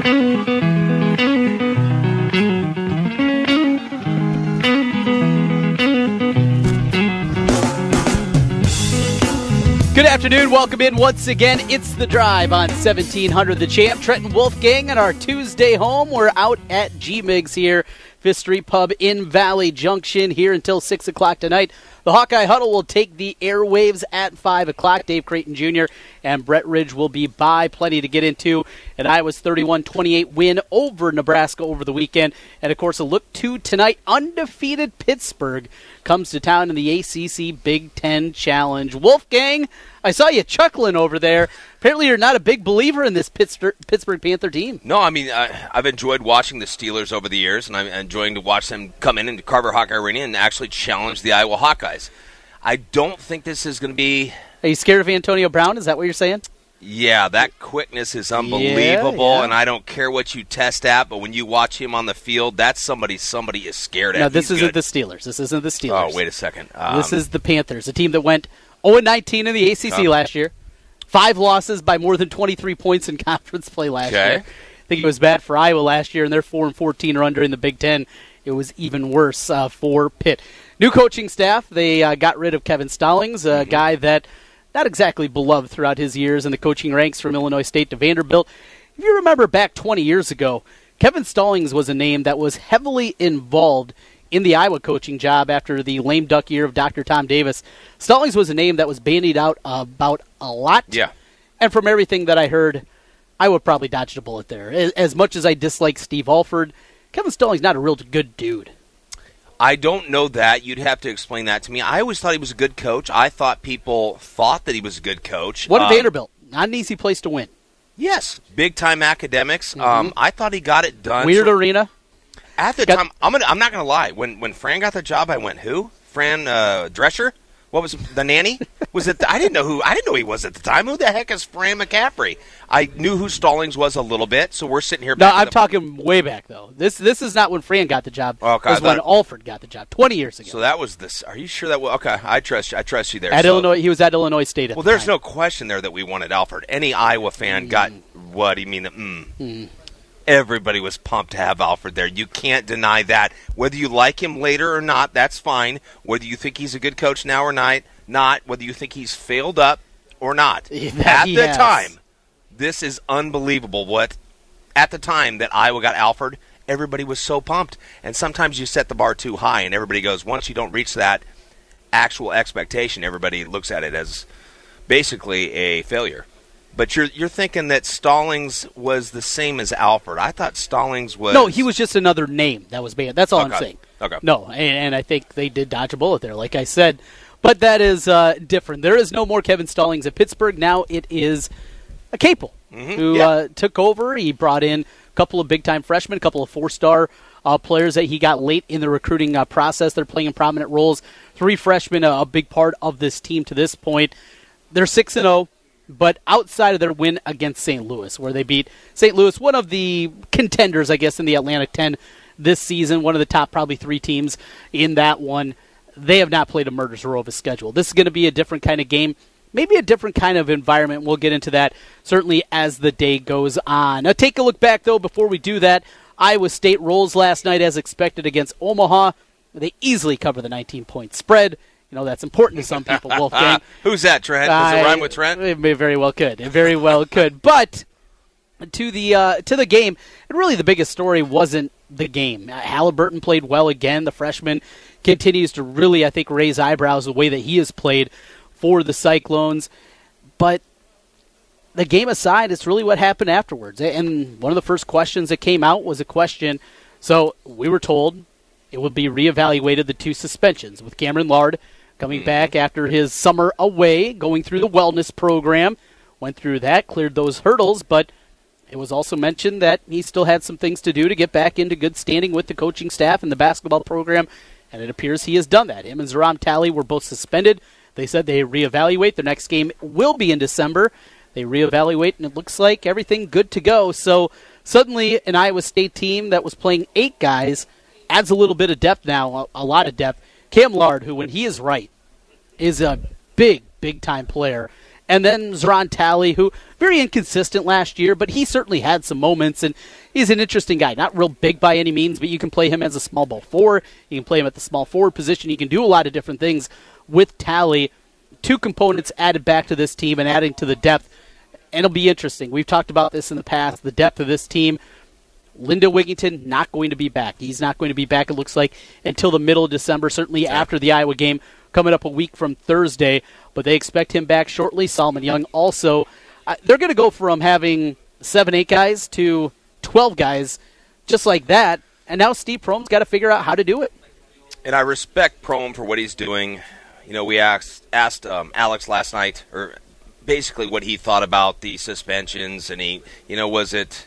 Good afternoon. Welcome in once again. It's the drive on 1700 The Champ. Trenton Wolfgang at our Tuesday home. We're out at G Migs here, Fifth Street Pub in Valley Junction, here until 6 o'clock tonight. The Hawkeye Huddle will take the airwaves at 5 o'clock. Dave Creighton Jr. and Brett Ridge will be by. Plenty to get into. And Iowa's 31 28 win over Nebraska over the weekend. And of course, a look to tonight undefeated Pittsburgh comes to town in the ACC Big Ten Challenge. Wolfgang, I saw you chuckling over there. Apparently, you're not a big believer in this Pittsburgh, Pittsburgh Panther team. No, I mean, I, have enjoyed watching the Steelers over the years, and I'm enjoying to watch them come in into Carver Hawkeye Arena and actually challenge the Iowa Hawkeyes. I don't think this is going to be. Are you scared of Antonio Brown? Is that what you're saying? Yeah, that quickness is unbelievable, Yeah, yeah. and I don't care what you test at, but when you watch him on the field, that's somebody somebody is scared at. No, this He's isn't good. the Steelers. This isn't the Steelers. Oh, wait a second. Um, This is the Panthers, a team that went 0 19 in the ACC Oh. last year. Five losses by more than 23 points in conference play last Okay. year. I think it was bad for Iowa last year, and they're 4 and 14 or under in the Big Ten. It was even worse uh, for Pitt. New coaching staff. They uh, got rid of Kevin Stallings, a Mm-hmm. guy that not exactly beloved throughout his years in the coaching ranks from Illinois State to Vanderbilt. If you remember back 20 years ago, Kevin Stallings was a name that was heavily involved in the Iowa coaching job after the lame duck year of Dr. Tom Davis. Stallings was a name that was bandied out about a lot. Yeah. And from everything that I heard, I would probably dodged a bullet there. As, much as I dislike Steve Alford, Kevin Stallings not a real good dude. I don't know that. You'd have to explain that to me. I always thought he was a good coach. I thought people thought that he was a good coach. What at Um, Vanderbilt? Not an easy place to win. Yes, big time academics. Um, I thought he got it done. Mm-hmm. Weird So- arena. At the Got- time, I'm gonna, I'm not gonna lie. When when Fran got the job, I went, "Who? Fran uh, Drescher? What was the nanny? Was it? I didn't know who. I didn't know he was at the time. Who the heck is Fran McCaffery? I knew who Stallings was a little bit. So we're sitting here. No, I'm the- talking way back though. This this is not when Fran got the job. Okay, it was when thought- Alford got the job, 20 years ago. So that was this. Are you sure that? Was, okay, I trust. you. I trust you there. at So- Illinois, he was at Illinois State. At Well, the there's time. no question there that we wanted Alford. Any Iowa fan got what? do You mean? Mm. Everybody was pumped to have Alford there. You can't deny that. Whether you like him later or not, that's fine. Whether you think he's a good coach now or not, not. Whether you think he's failed up or not. That at the has. time, this is unbelievable. What at the time that Iowa got Alford, everybody was so pumped. And sometimes you set the bar too high, and everybody goes, once you don't reach that actual expectation, everybody looks at it as basically a failure. But you're you're thinking that Stallings was the same as Alford. I thought Stallings was No, he was just another name that was banned. That's all I'm saying. Okay. No, and, and I think they did dodge a bullet there, like I said. But that is uh, different. There is no more Kevin Stallings at Pittsburgh. Now it is a Capel who Mm-hmm. Yeah. uh, took over. He brought in a couple of big time freshmen, a couple of four star uh, players that he got late in the recruiting uh, process. They're playing prominent roles. Three freshmen, uh, a big part of this team to this point. They're six and zero, but outside of their win against St. Louis, where they beat St. Louis, one of the contenders, I guess, in the Atlantic Ten this season, one of the top probably three teams in that one. They have not played a murder's row of a schedule. This is going to be a different kind of game, maybe a different kind of environment. We'll get into that certainly as the day goes on. Now, take a look back though. Before we do that, Iowa State rolls last night as expected against Omaha. They easily cover the 19 point spread. You know that's important to some people. Wolfgang. Who's that, Trent? Does it rhyme with Trent? It may very well could. It very well could. But to the uh, to the game, and really the biggest story wasn't the game. Uh, Haliburton played well again. The freshman continues to really, I think, raise eyebrows the way that he has played for the Cyclones. But the game aside, it's really what happened afterwards. And one of the first questions that came out was a question. So we were told it would be reevaluated the two suspensions with Cameron Lard coming back after his summer away, going through the wellness program. Went through that, cleared those hurdles, but it was also mentioned that he still had some things to do to get back into good standing with the coaching staff and the basketball program, and it appears he has done that. Him and Zoran Talley were both suspended. They said they reevaluate. Their next game will be in December. They reevaluate, and it looks like everything good to go. So suddenly, an Iowa State team that was playing eight guys adds a little bit of depth now, a lot of depth. Cam Lard, who when he is right, is a big, big time player. And then Zoran Talley, who very inconsistent last year, but he certainly had some moments, and he's an interesting guy. Not real big by any means, but you can play him as a small ball four. You can play him at the small forward position. You can do a lot of different things with Talley. Two components added back to this team and adding to the depth, and it'll be interesting. We've talked about this in the past. The depth of this team. Lindell Wigginton not going to be back. He's not going to be back. It looks like until the middle of December. Certainly after the Iowa game coming up a week from Thursday but they expect him back shortly. Solomon Young also. Uh, they're going to go from having seven, eight guys to 12 guys just like that. And now Steve Prohm's got to figure out how to do it. And I respect Prohm for what he's doing. You know, we asked asked um, Alex last night, or basically what he thought about the suspensions, and he, you know, was it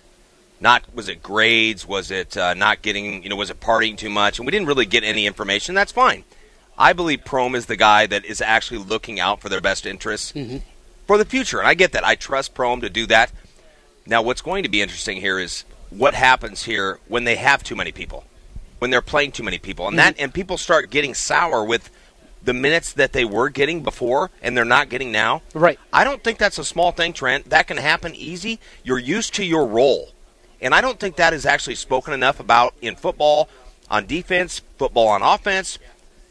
not was it grades? Was it uh, not getting? You know, was it partying too much? And we didn't really get any information. That's fine. I believe Prohm is the guy that is actually looking out for their best interests mm-hmm. for the future. And I get that. I trust Prohm to do that. Now, what's going to be interesting here is what happens here when they have too many people, when they're playing too many people, and mm-hmm. that and people start getting sour with the minutes that they were getting before and they're not getting now. Right. I don't think that's a small thing, Trent. That can happen easy. You're used to your role. And I don't think that is actually spoken enough about in football, on defense, football on offense,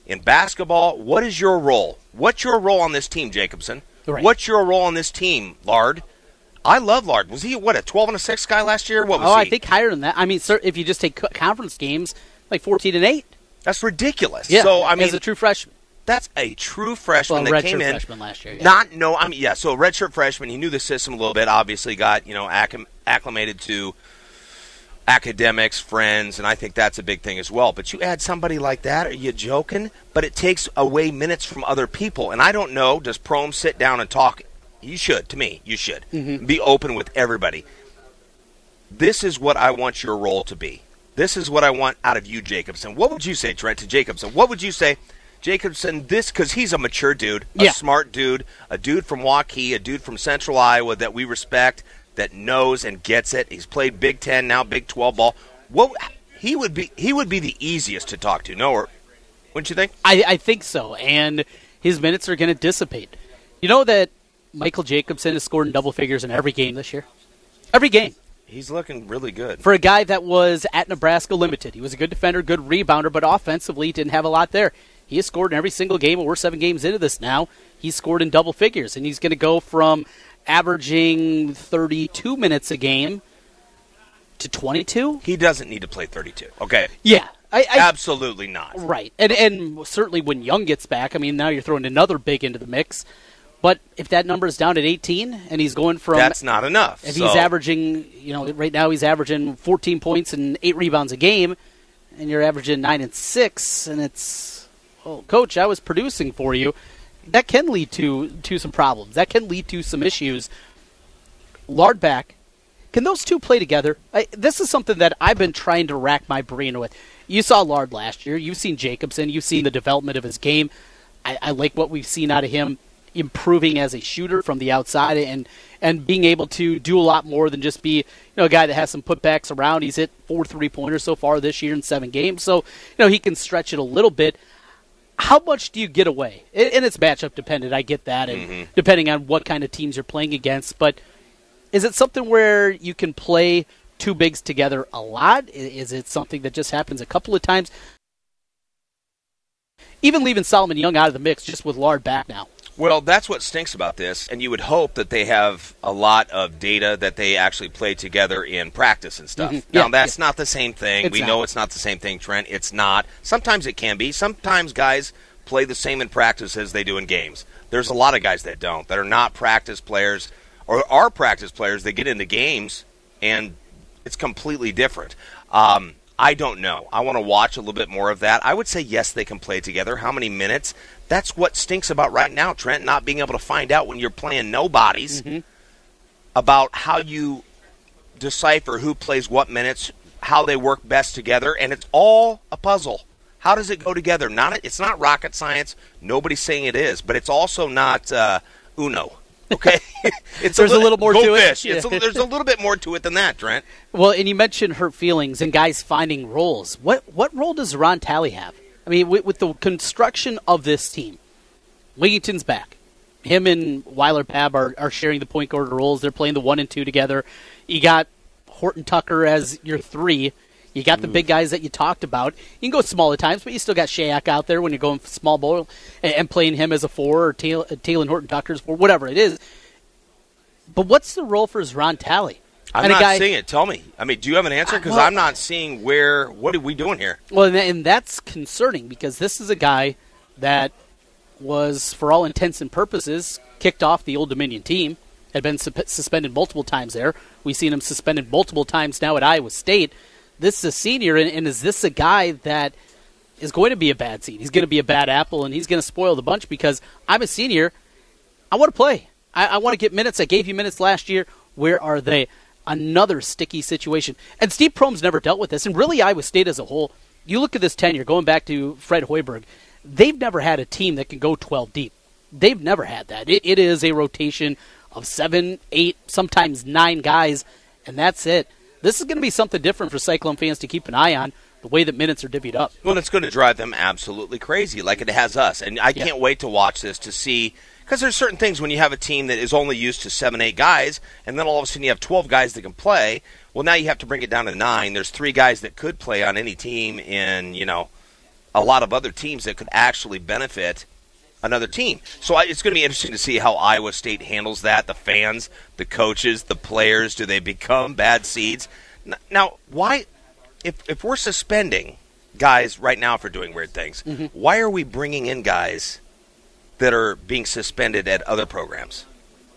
in basketball, what is your role? What's your role on this team, Jacobson? Right. What's your role on this team, Lard? I love Lard. Was he what a twelve and a six guy last year? What was oh, he? I think higher than that. I mean, sir, if you just take conference games, like fourteen and eight. That's ridiculous. Yeah, so I mean, as a true freshman. That's a true freshman well, that came in. Freshman last year, yeah. Not no, I mean yeah. So a redshirt freshman, he knew the system a little bit. Obviously, got you know acclimated to academics, friends, and I think that's a big thing as well. But you add somebody like that, are you joking? But it takes away minutes from other people. And I don't know, does Prohm sit down and talk? You should, to me, you should. Mm-hmm. Be open with everybody. This is what I want your role to be. This is what I want out of you, Jacobson. What would you say, Trent, to Jacobson? What would you say, Jacobson, this, because he's a mature dude, a yeah. smart dude, a dude from Waukee, a dude from Central Iowa that we respect, that knows and gets it. He's played Big Ten, now Big Twelve ball. What he would be he would be the easiest to talk to. No, or wouldn't you think? I, I think so. And his minutes are going to dissipate. You know that Michael Jacobson has scored in double figures in every game this year. Every game. He's looking really good. For a guy that was at Nebraska limited. He was a good defender, good rebounder, but offensively didn't have a lot there. He has scored in every single game, and we're seven games into this now. He's scored in double figures, and he's going to go from averaging 32 minutes a game to 22. He doesn't need to play 32. Okay. Yeah. I, I, Absolutely not. Right. And and certainly when Young gets back, I mean, now you're throwing another big into the mix. But if that number is down at 18 and he's going from That's not enough. If so. he's averaging, you know, right now he's averaging 14 points and 8 rebounds a game and you're averaging 9 and 6 and it's well, coach, I was producing for you that can lead to to some problems. That can lead to some issues. Lard back. Can those two play together? I, this is something that I've been trying to rack my brain with. You saw Lard last year. You've seen Jacobson. You've seen the development of his game. I, I like what we've seen out of him improving as a shooter from the outside and and being able to do a lot more than just be you know a guy that has some putbacks around. He's hit four three pointers so far this year in seven games, so you know he can stretch it a little bit how much do you get away? And it's matchup dependent. I get that, and mm-hmm. depending on what kind of teams you're playing against. But is it something where you can play two bigs together a lot? Is it something that just happens a couple of times? Even leaving Solomon Young out of the mix, just with Lard back now. Well, that's what stinks about this, and you would hope that they have a lot of data that they actually play together in practice and stuff. Mm-hmm. Now, that's yeah. not the same thing. It's we not. know it's not the same thing, Trent. It's not. Sometimes it can be. Sometimes guys play the same in practice as they do in games. There's a lot of guys that don't, that are not practice players or are practice players. They get into games, and it's completely different. Um, I don't know. I want to watch a little bit more of that. I would say yes, they can play together. How many minutes? That's what stinks about right now, Trent, not being able to find out when you're playing nobodies mm-hmm. about how you decipher who plays what minutes, how they work best together, and it's all a puzzle. How does it go together? Not it's not rocket science. Nobody's saying it is, but it's also not uh, Uno. Okay, it's there's a little, a little more to fish. it. A, there's a little bit more to it than that, Trent. Well, and you mentioned hurt feelings and guys finding roles. What what role does Ron Talley have? I mean, with, with the construction of this team, Wigginton's back. him and Weiler Babb are, are sharing the point guard roles. They're playing the one and two together. You got Horton Tucker as your three. You got the big guys that you talked about. You can go small at times, but you still got Shaq out there when you're going small ball and, and playing him as a four or Taylor, uh, Taylor Horton Tucker's four, whatever it is. But what's the role for Zoran Talley? I'm And not guy- seeing it. Tell me. I mean, do you have an answer? Because Well- I'm not seeing where. What are we doing here? Well, and, and that's concerning because this is a guy that was, for all intents and purposes, kicked off the Old Dominion team. Had been suspended multiple times there. We've seen him suspended multiple times now at Iowa State. This is a senior, and, and is this a guy that is going to be a bad seed? He's going to be a bad apple, and he's going to spoil the bunch because I'm a senior. I want to play. I, I want to get minutes. I gave you minutes last year. Where are they? Another sticky situation. And Steve Prohm's never dealt with this. And really, Iowa State as a whole, you look at this tenure, going back to Fred Hoiberg, they've never had a team that can go 12 deep. They've never had that. It, it is a rotation of seven, eight, sometimes nine guys, and that's it. This is going to be something different for Cyclone fans to keep an eye on, the way that minutes are divvied up. Well, it's going to drive them absolutely crazy, like it has us. And I Yeah. can't wait to watch this to see because there's certain things when you have a team that is only used to seven, eight guys, and then all of a sudden you have 12 guys that can play. Well, now you have to bring it down to nine. There's three guys that could play on any team, in you know, a lot of other teams that could actually benefit another team. So I, it's going to be interesting to see how Iowa State handles that. The fans, the coaches, the players. Do they become bad seeds? Now, why? If if we're suspending guys right now for doing weird things, mm-hmm. why are we bringing in guys that are being suspended at other programs?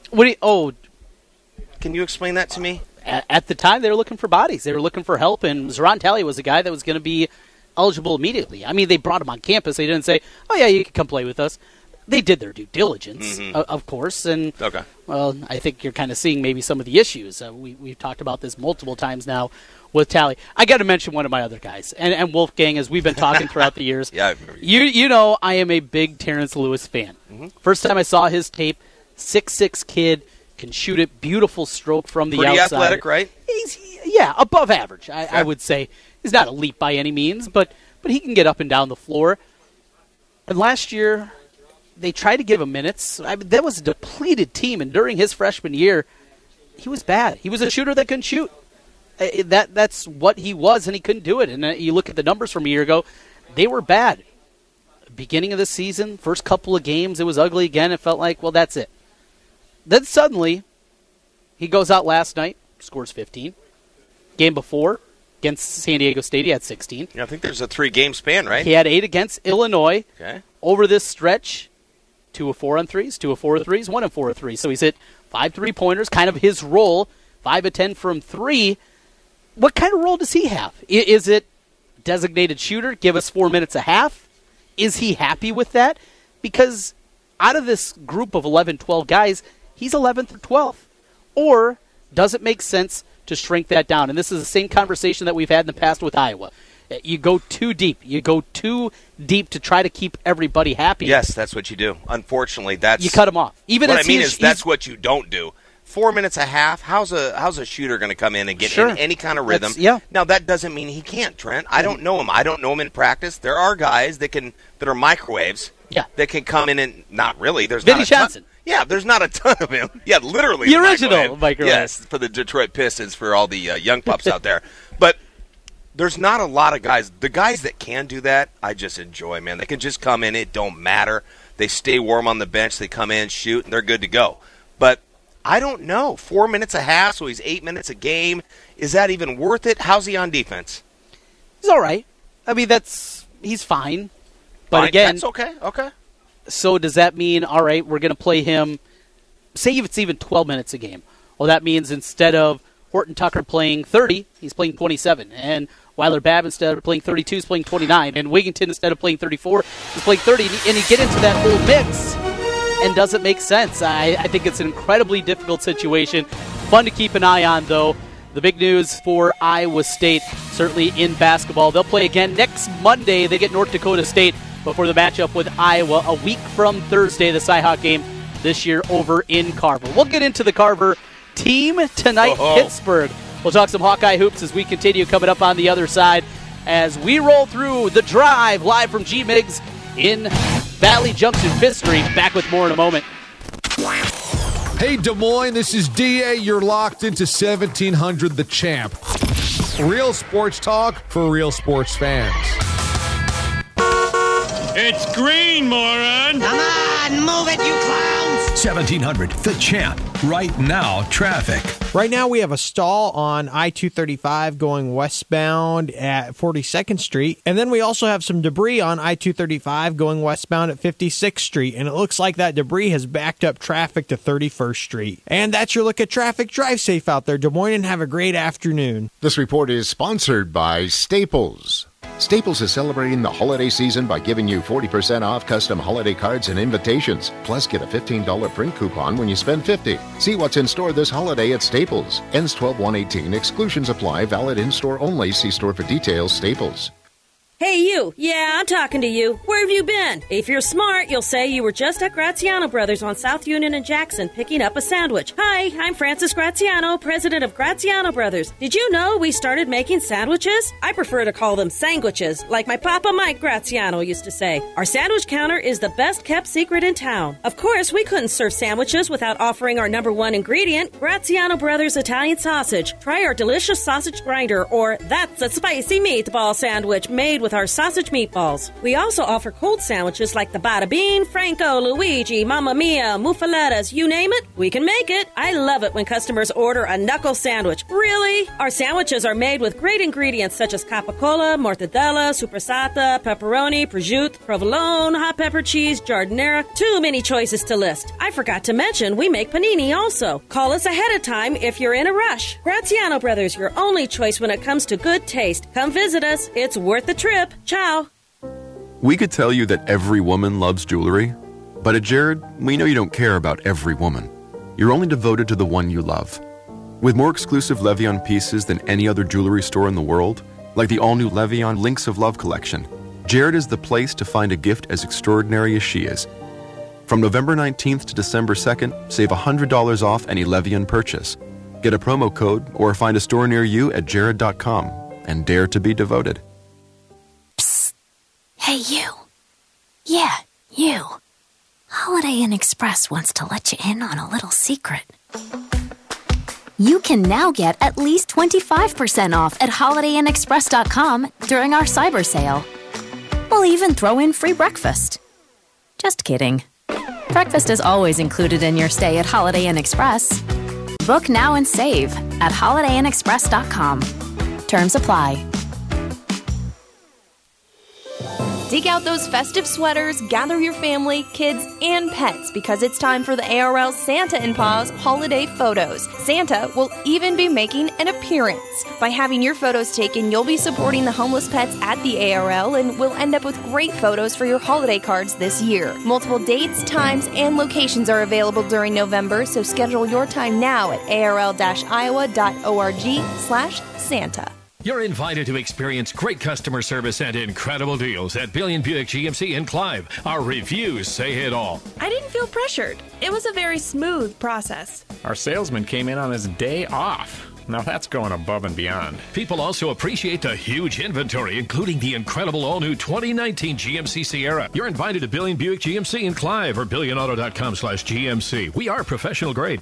What do you, oh, Can you explain that to me? at, at the time they were looking for bodies. They were looking for help, and Zoran Talley was a guy that was going to be eligible immediately. I mean, they brought him on campus. They didn't say, "Oh yeah, you can come play with us." They did their due diligence, o- of course, and Okay. well, I think you're kind of seeing maybe some of the issues. Uh, we we've talked about this multiple times now with Talley. I got to mention one of my other guys, and, and Wolfgang, as we've been talking throughout the years. Yeah, I remember You you know I am a big Terrence Lewis fan. Mm-hmm. First time I saw his tape, six six kid can shoot it, beautiful stroke from the Pretty outside. athletic, right? He's yeah, above average. I, I would say he's not elite by any means, but but he can get up and down the floor. And last year, they tried to give him minutes. I mean, that was a depleted team, and during his freshman year, he was bad. He was a shooter that couldn't shoot. That that's what he was, and he couldn't do it. And uh, you look at the numbers from a year ago; they were bad. Beginning of the season, first couple of games, it was ugly again. It felt like, well, that's it. Then suddenly, he goes out last night, scores 15. Game before, against San Diego State, he had 16. Yeah, I think there's a three game span, right? He had eight against Illinois. Okay. Over this stretch, two of four on threes, two of four of threes, one of four of threes. So he's hit five three pointers, kind of his role, five of ten from three. What kind of role does he have? Is it designated shooter? Give us four minutes a half? Is he happy with that? Because out of this group of 11, 12 guys, he's 11th or 12th. Or does it make sense to shrink that down? And this is the same conversation that we've had in the past with Iowa. You go too deep. You go too deep to try to keep everybody happy. Yes, that's what you do. Unfortunately, that's You cut him off. Even what I mean is that's what you don't do. Four minutes a half. How's a how's a shooter going to come in and get Sure. in any kind of rhythm? That's- yeah. Now that doesn't mean he can't, Trent. I don't know him. I don't know him in practice. There are guys that can that are microwaves. Yeah. That can come in and not really. There's Vinny not a ton- Johnson. yeah, there's not a ton of him. Yeah, literally The original microwave. Yes, for the Detroit Pistons for all the uh, young pups out there. But there's not a lot of guys. The guys that can do that, I just enjoy, man. They can just come in. It don't matter. They stay warm on the bench. They come in, shoot, and they're good to go. But I don't know. Four minutes a half, so he's eight minutes a game. Is that even worth it? How's he on defense? He's all right. I mean, that's he's fine. But Fine, again, that's okay. Okay. so does that mean all right? We're going to play him. Say if it's even 12 minutes a game. Well, that means instead of Horton Tucker playing 30, he's playing 27, and Weiler Babb instead of playing 32 is playing 29, and Wigginton instead of playing 34 is playing 30, and you get into that whole mix. and does it make sense? I, I think it's an incredibly difficult situation. Fun to keep an eye on, though. The big news for Iowa State, certainly in basketball. They'll play again next Monday. They get North Dakota State before the matchup with Iowa a week from Thursday, the Cyhawk game this year over in Carver. We'll get into the Carver team tonight, Oh. Pittsburgh. We'll talk some Hawkeye hoops as we continue coming up on the other side as we roll through the drive live from G Migs in Valley Junction, Fifth Street. Back with more in a moment. Hey, Des Moines, this is DA. You're locked into 1700 The Champ. Real sports talk for real sports fans. It's green, moron! Come on, move it, you clowns! 1700, the champ. Right now, traffic. Right now, we have a stall on I 235 going westbound at 42nd Street. And then we also have some debris on I 235 going westbound at 56th Street. And it looks like that debris has backed up traffic to 31st Street. And that's your look at traffic. Drive safe out there, Des Moines, and have a great afternoon. This report is sponsored by Staples. Staples is celebrating the holiday season by giving you 40% off custom holiday cards and invitations. Plus, get a $15 print coupon when you spend 50. See what's in store this holiday at Staples. Ends 12 118. Exclusions apply. Valid in store only. See store for details. Staples. Hey, you. Yeah, I'm talking to you. Where have you been? If you're smart, you'll say you were just at Graziano Brothers on South Union and Jackson picking up a sandwich. Hi, I'm Francis Graziano, president of Graziano Brothers. Did you know we started making sandwiches? I prefer to call them sandwiches, like my papa Mike Graziano used to say. Our sandwich counter is the best kept secret in town. Of course, we couldn't serve sandwiches without offering our number one ingredient, Graziano Brothers Italian sausage. Try our delicious sausage grinder, or that's a spicy meatball sandwich made with our sausage meatballs. We also offer cold sandwiches like the Bada Bean, Franco, Luigi, Mamma Mia, Muffalettas, you name it, we can make it. I love it when customers order a knuckle sandwich. Really? Our sandwiches are made with great ingredients such as capicola, mortadella, supersata, pepperoni, prosciutto, provolone, hot pepper cheese, giardiniera. Too many choices to list. I forgot to mention we make panini also. Call us ahead of time if you're in a rush. Graziano Brothers, your only choice when it comes to good taste. Come visit us. It's worth the trip. Ciao. We could tell you that every woman loves jewelry, but at Jared, we know you don't care about every woman. You're only devoted to the one you love. With more exclusive Le Vian pieces than any other jewelry store in the world, like the all new Le Vian Links of Love collection, Jared is the place to find a gift as extraordinary as she is. From November 19th to December 2nd, save $100 off any Le Vian purchase. Get a promo code or find a store near you at jared.com and dare to be devoted. Hey, you. Yeah, you. Holiday Inn Express wants to let you in on a little secret. You can now get at least 25% off at holidayinexpress.com during our cyber sale. We'll even throw in free breakfast. Just kidding. Breakfast is always included in your stay at Holiday Inn Express. Book now and save at holidayinexpress.com. Terms apply. Dig out those festive sweaters, gather your family, kids, and pets because it's time for the ARL Santa and Paws holiday photos. Santa will even be making an appearance. By having your photos taken, you'll be supporting the homeless pets at the ARL and will end up with great photos for your holiday cards this year. Multiple dates, times, and locations are available during November, so schedule your time now at arl-iowa.org slash Santa. You're invited to experience great customer service and incredible deals at Billion Buick GMC in Clive. Our reviews say it all. I didn't feel pressured. It was a very smooth process. Our salesman came in on his day off. Now that's going above and beyond. People also appreciate the huge inventory, including the incredible all new 2019 GMC Sierra. You're invited to Billion Buick GMC in Clive or billionauto.com slash GMC. We are professional grade.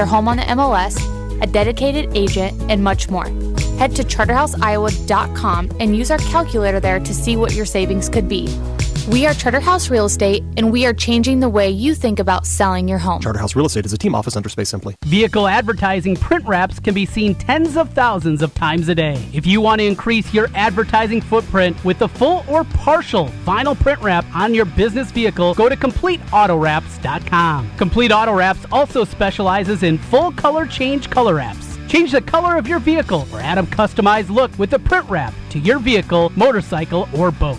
their home on the MLS, a dedicated agent, and much more. Head to charterhouseiowa.com and use our calculator there to see what your savings could be. We are Charterhouse Real Estate, and we are changing the way you think about selling your home. Charterhouse Real Estate is a team office under Space Simply. Vehicle advertising print wraps can be seen tens of thousands of times a day. If you want to increase your advertising footprint with the full or partial vinyl print wrap on your business vehicle, go to CompleteAutoWraps.com. Complete Auto Wraps also specializes in full color change color wraps. Change the color of your vehicle or add a customized look with a print wrap to your vehicle, motorcycle, or boat.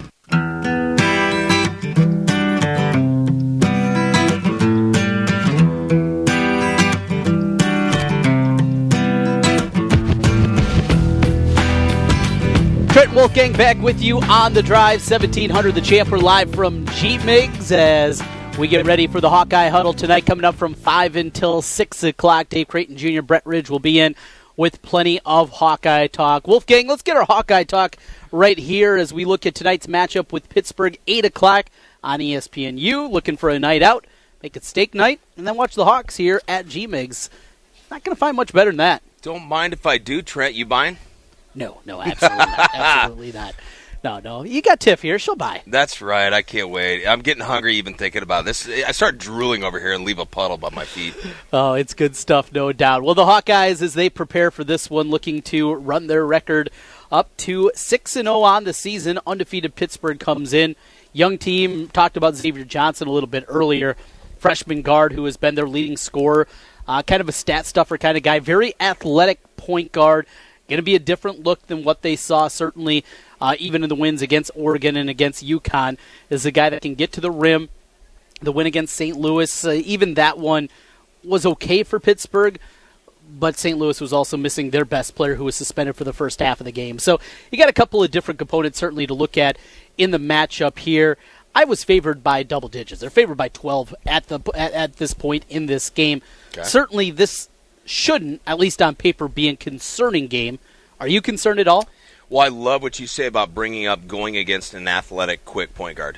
Trent Wolfgang back with you on the drive, 1700 the champ. We're live from G Migs as we get ready for the Hawkeye Huddle tonight, coming up from 5 until 6 o'clock. Dave Creighton Jr., Brett Ridge will be in with plenty of Hawkeye talk. Wolfgang, let's get our Hawkeye talk right here as we look at tonight's matchup with Pittsburgh, 8 o'clock on ESPNU. Looking for a night out, make it steak night, and then watch the Hawks here at G Migs. Not going to find much better than that. Don't mind if I do, Trent. You buying? No, no, absolutely not. Absolutely not. No, no. You got Tiff here. She'll buy. That's right. I can't wait. I'm getting hungry even thinking about this. I start drooling over here and leave a puddle by my feet. Oh, it's good stuff, no doubt. Well, the Hawkeyes, as they prepare for this one, looking to run their record up to 6 and 0 on the season. Undefeated Pittsburgh comes in. Young team. Talked about Xavier Johnson a little bit earlier. Freshman guard who has been their leading scorer. Uh, kind of a stat stuffer kind of guy. Very athletic point guard. Going to be a different look than what they saw, certainly, uh, even in the wins against Oregon and against UConn. Is a guy that can get to the rim. The win against St. Louis, uh, even that one was okay for Pittsburgh, but St. Louis was also missing their best player who was suspended for the first half of the game. So you got a couple of different components certainly to look at in the matchup here. I was favored by double digits. They're favored by 12 at the at, at this point in this game. Okay. Certainly, this shouldn't, at least on paper, be a concerning game. Are you concerned at all? Well, I love what you say about bringing up going against an athletic, quick point guard.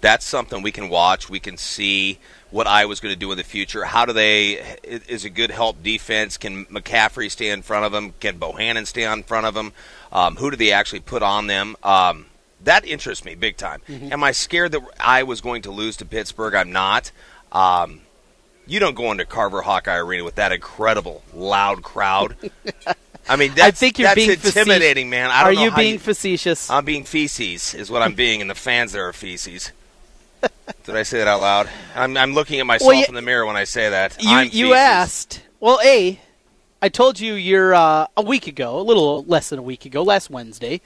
That's something we can watch. We can see what Iowa's going to do in the future. How do they? Is a good help defense? Can McCaffery stay in front of them? Can Bohannon stay in front of them? Um, who do they actually put on them? Um, that interests me big time. Am I scared that I was going to lose to Pittsburgh? I'm not. Um, you don't go into Carver Hawkeye Arena with that incredible loud crowd. I mean, that's, I think you're being intimidating, man. I don't Are you being facetious? I'm being feces, is what I'm being, and the fans there are feces. Did I say that out loud? I'm, I'm looking at myself Well, you- in the mirror when I say that. You I'm you asked. Well, a, I told you you're uh, a week ago, a little less than a week ago, last Wednesday,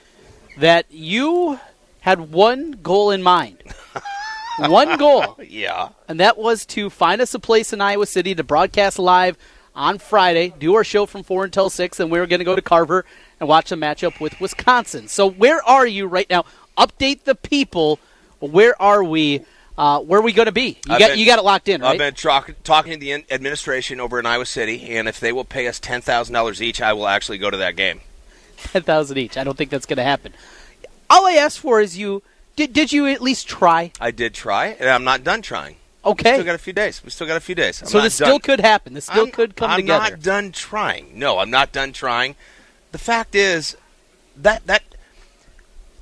that you had one goal in mind. one goal, Yeah. and that was to find us a place in Iowa City to broadcast live on Friday, do our show from four until six, and we were going to go to Carver and watch the matchup with Wisconsin. So where are you right now? Update the people. Where are we? Uh, where are we going to be? You I've got been- you got it locked in, right? I've been talk, talking to the in- administration over in Iowa City, and if they will pay us ten thousand dollars each, I will actually go to that game. ten thousand each. I don't think that's going to happen. All I ask for is you. Did did you at least try? I did try, and I'm not done trying. Okay. We still got a few days. We still got a few days. I'm so this still could happen. This still I'm- could come together. I'm not done trying. No, I'm not done trying. The fact is that that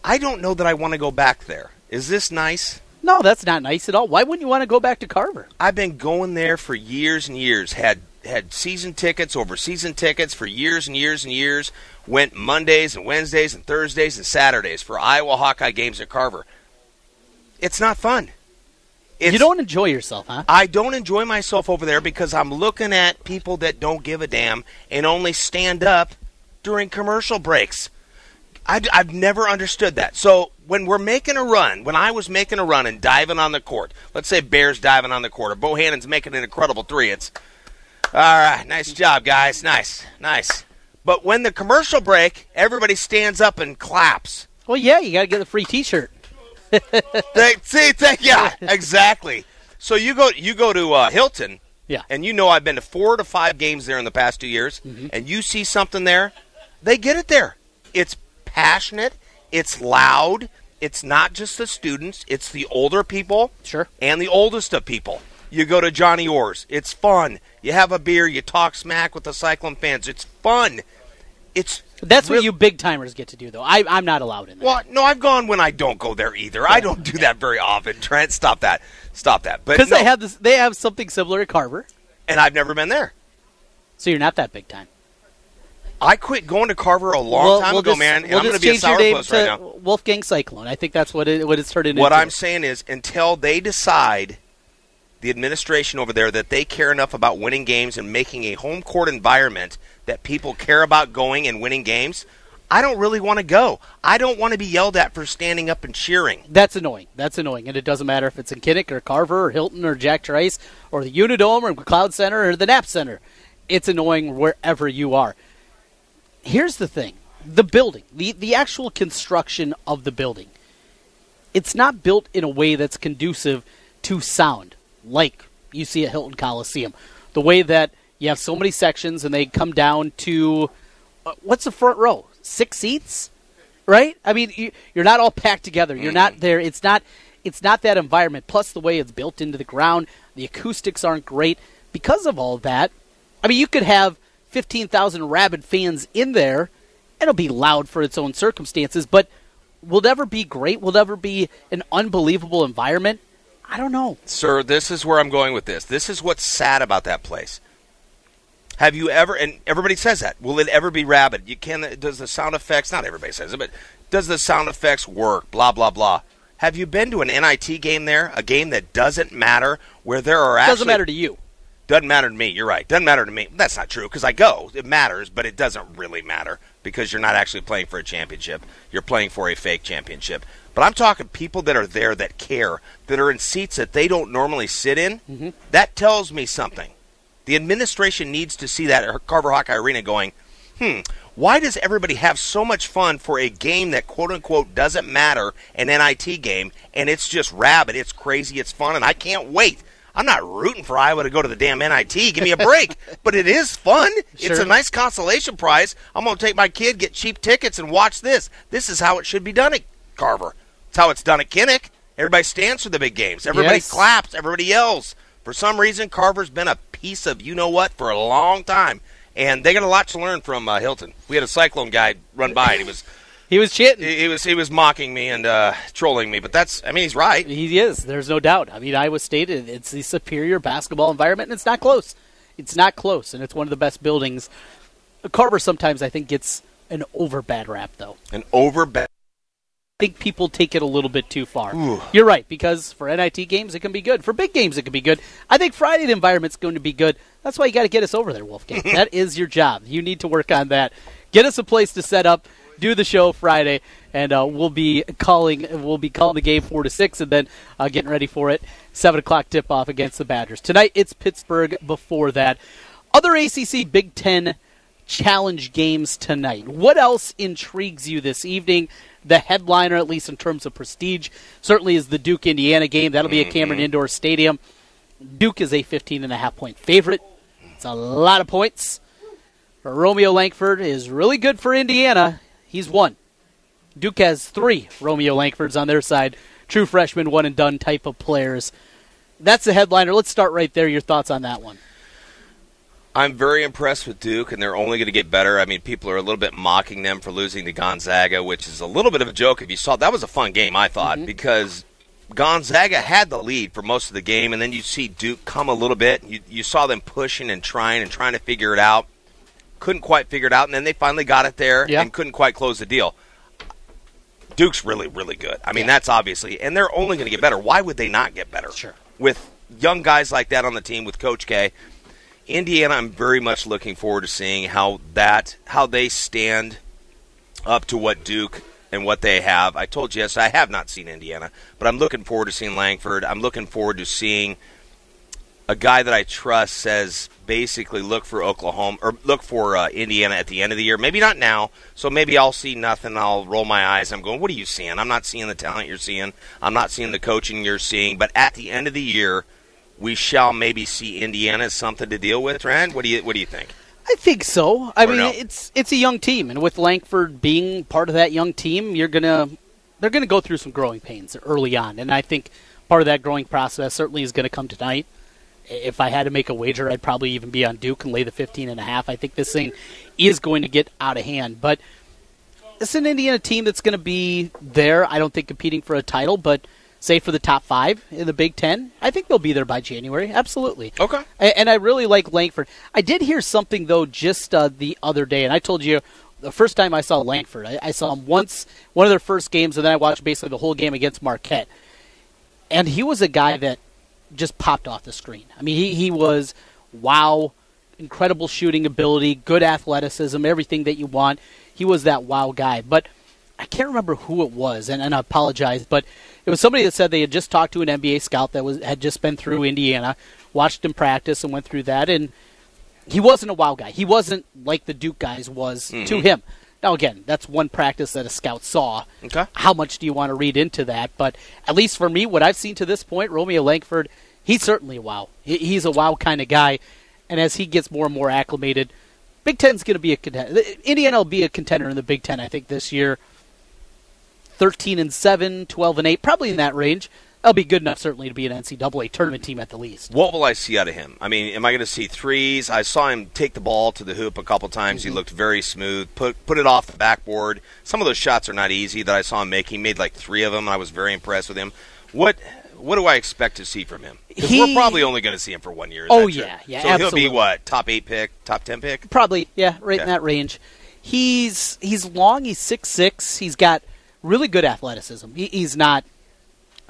I don't know that I want to go back there. Is this nice? No, that's not nice at all. Why wouldn't you want to go back to Carver? I've been going there for years and years. Had had season tickets over season tickets for years and years and years. Went Mondays and Wednesdays and Thursdays and Saturdays for Iowa Hawkeye games at Carver. It's not fun. you don't enjoy yourself, huh? I don't enjoy myself over there because I'm looking at people that don't give a damn and only stand up during commercial breaks. I, have never understood that. So when we're making a run, when I was making a run and diving on the court, let's say Baer's diving on the court, or Bohannon's making an incredible three, it's all right. Nice job, guys. Nice, nice. But when the commercial break, everybody stands up and claps. Well, yeah, you got to get the free T-shirt. They, see, yeah, exactly. So you go, you go to uh, Hilton, Yeah. and you know I've been to four to five games there in the past two years, and you see something there, they get it there. It's passionate, it's loud, it's not just the students, it's the older people, sure, and the oldest of people. You go to Johnny Orr's. It's fun. You have a beer. You talk smack with the Cyclone fans. It's fun. It's That's what you big timers get to do, though. I, I'm not allowed in there. well, no, I've gone when I don't go there either. I don't do that very often. Trent, stop that. Stop that. But Because no, they have this, they have something similar at Carver, and I've never been there. so you're not that big time. I quit going to Carver a long We'll- time we'll ago, just- man. And we'll I'm going to be a change your name sourpuss right now. Wolfgang Cyclone. I think that's what it what it's turned into. What I'm saying is, until they decide, the administration over there, that they care enough about winning games and making a home court environment that people care about going and winning games, I don't really want to go. I don't want to be yelled at for standing up and cheering. That's annoying. That's annoying, and it doesn't matter if it's in Kinnick or Carver or Hilton or Jack Trice or the Unidome or McLeod Center or the Knapp Center. It's annoying wherever you are. Here's the thing: the building, the the actual construction of the building, it's not built in a way that's conducive to sound like you see at Hilton Coliseum. The way that you have so many sections and they come down to uh, what's the front row? Six seats, right? I mean, you, you're not all packed together. You're not there. It's not. It's not that environment. Plus, the way it's built into the ground, the acoustics aren't great. Because of all that, I mean, you could have fifteen thousand rabid fans in there. It'll be loud for its own circumstances, but will never be great? Will never be an unbelievable environment? I don't know. Sir, this is where I'm going with this. This is what's sad about that place. Have you ever? And everybody says that. Will it ever be rabid? You can. Does the sound effects? Not everybody says it, but does the sound effects work? Blah blah blah. Have you been to an NIT game there? A game that doesn't matter, where there are actually Doesn't matter to you. Doesn't matter to me. You're right. Doesn't matter to me. That's not true because I go. It matters, but it doesn't really matter because you're not actually playing for a championship. You're playing for a fake championship. But I'm talking people that are there that care, that are in seats that they don't normally sit in. That tells me something. The administration needs to see that at Carver Hawkeye Arena going, hmm, why does everybody have so much fun for a game that quote unquote doesn't matter, an NIT game, and it's just rabid, it's crazy, it's fun, and I can't wait. I'm not rooting for Iowa to go to the damn NIT. Give me a break. but it is fun. It's a nice consolation prize. I'm going to take my kid, get cheap tickets, and watch this. This is how it should be done at Carver. It's how it's done at Kinnick. Everybody stands for the big games. Everybody Yes. claps. Everybody yells. For some reason, Carver's been a piece of you know what for a long time, and they got a lot to learn from uh, Hilton. We had a Cyclone guy run by, and he was He was chanting. he, he was he was mocking me and uh, trolling me. But that's I mean he's right. He is. There's no doubt. I mean, Iowa State, it- it's the superior basketball environment, and it's not close. It's not close, and it's one of the best buildings. Carver sometimes, I think, gets an over bad rap, though. An over bad. I think people take it a little bit too far. You're right, because for NIT games, it can be good. For big games, it can be good. I think Friday the environment's going to be good. That's why you got to get us over there, Wolfgang. that is your job. You need to work on that. Get us a place to set up, do the show Friday, and uh, we'll be calling. We'll be calling the game four to six, and then uh, getting ready for it. Seven o'clock tip off against the Badgers tonight. It's Pittsburgh. Before that, other ACC Big Ten challenge games tonight. What else intrigues you this evening? The headliner, at least in terms of prestige, certainly is the Duke Indiana game. That'll be at Cameron Indoor Stadium. Duke is a 15 and a half point favorite. It's a lot of points. Romeo Langford is really good for Indiana. He's one. Duke has three Romeo Langfords on their side. True freshman, one and done type of players. That's the headliner. Let's start right there. Your thoughts on that one? I'm very impressed with Duke, and they're only going to get better. I mean, people are a little bit mocking them for losing to Gonzaga, which is a little bit of a joke. If you saw, that was a fun game, I thought, mm-hmm. because Gonzaga had the lead for most of the game, and then you see Duke come a little bit. You, you saw them pushing and trying and trying to figure it out. Couldn't quite figure it out, and then they finally got it there Yeah. and couldn't quite close the deal. Duke's really, really good. I mean, that's obviously, and they're only going to get better. Why would they not get better? Sure. With young guys like that on the team, with Coach K, Indiana, I'm very much looking forward to seeing how that how they stand up to what Duke and what they have. I told you yes, I have not seen Indiana, but I'm looking forward to seeing Langford. I'm looking forward to seeing a guy that I trust says basically look for Oklahoma or look for uh, Indiana at the end of the year. Maybe not now, so maybe I'll see nothing. I'll roll my eyes. I'm going, what are you seeing? I'm not seeing the talent you're seeing. I'm not seeing the coaching you're seeing. But at the end of the year, we shall maybe see Indiana as something to deal with. Rand, what do you what do you think? I think so. I Or mean, no? it's it's a young team, and with Langford being part of that young team, you're gonna they're gonna go through some growing pains early on, and I think part of that growing process certainly is going to come tonight If I had to make a wager, I'd probably even be on Duke and lay the 15 and a half. I think this thing is going to get out of hand. But it's an Indiana team that's going to be there. I don't think competing for a title, but say for the top five in the Big Ten, I think they'll be there by January. Absolutely. Okay. And I really like Langford. I did hear something though just uh, the other day, and I told you the first time I saw Langford, I, I saw him once one of their first games, and then I watched basically the whole game against Marquette, and he was a guy that just popped off the screen. I mean, he he was wow, incredible shooting ability, good athleticism, everything that you want. He was that wow guy, but. I can't remember who it was, and, and I apologize, but it was somebody that said they had just talked to an NBA scout that was had just been through Indiana, watched him practice, and went through that, and he wasn't a wow guy. He wasn't like the Duke guys was to Mhm. him. Now again, that's one practice that a scout saw. Okay. How much do you want to read into that? But at least for me, what I've seen to this point, Romeo Langford, he's certainly a wow. He's a wow kind of guy, and as he gets more and more acclimated, Big Ten's going to be a contender. Indiana will be a contender in the Big Ten, I think, this year. 13 and 7, 12 and 8, probably in that range. That'll be good enough, certainly, to be an NCAA tournament team at the least. What will I see out of him? I mean, am I going to see threes? I saw him take the ball to the hoop a couple times. Mm-hmm. He looked very smooth. Put put it off the backboard. Some of those shots are not easy that I saw him make. He made like three of them. I was very impressed with him. What what do I expect to see from him? He- we're probably only going to see him for one year. Oh, yeah, yeah, So he'll be what top eight pick, top ten pick. Probably, yeah, right in that range. He's he's long. He's six six. He's got really good athleticism. He, he's not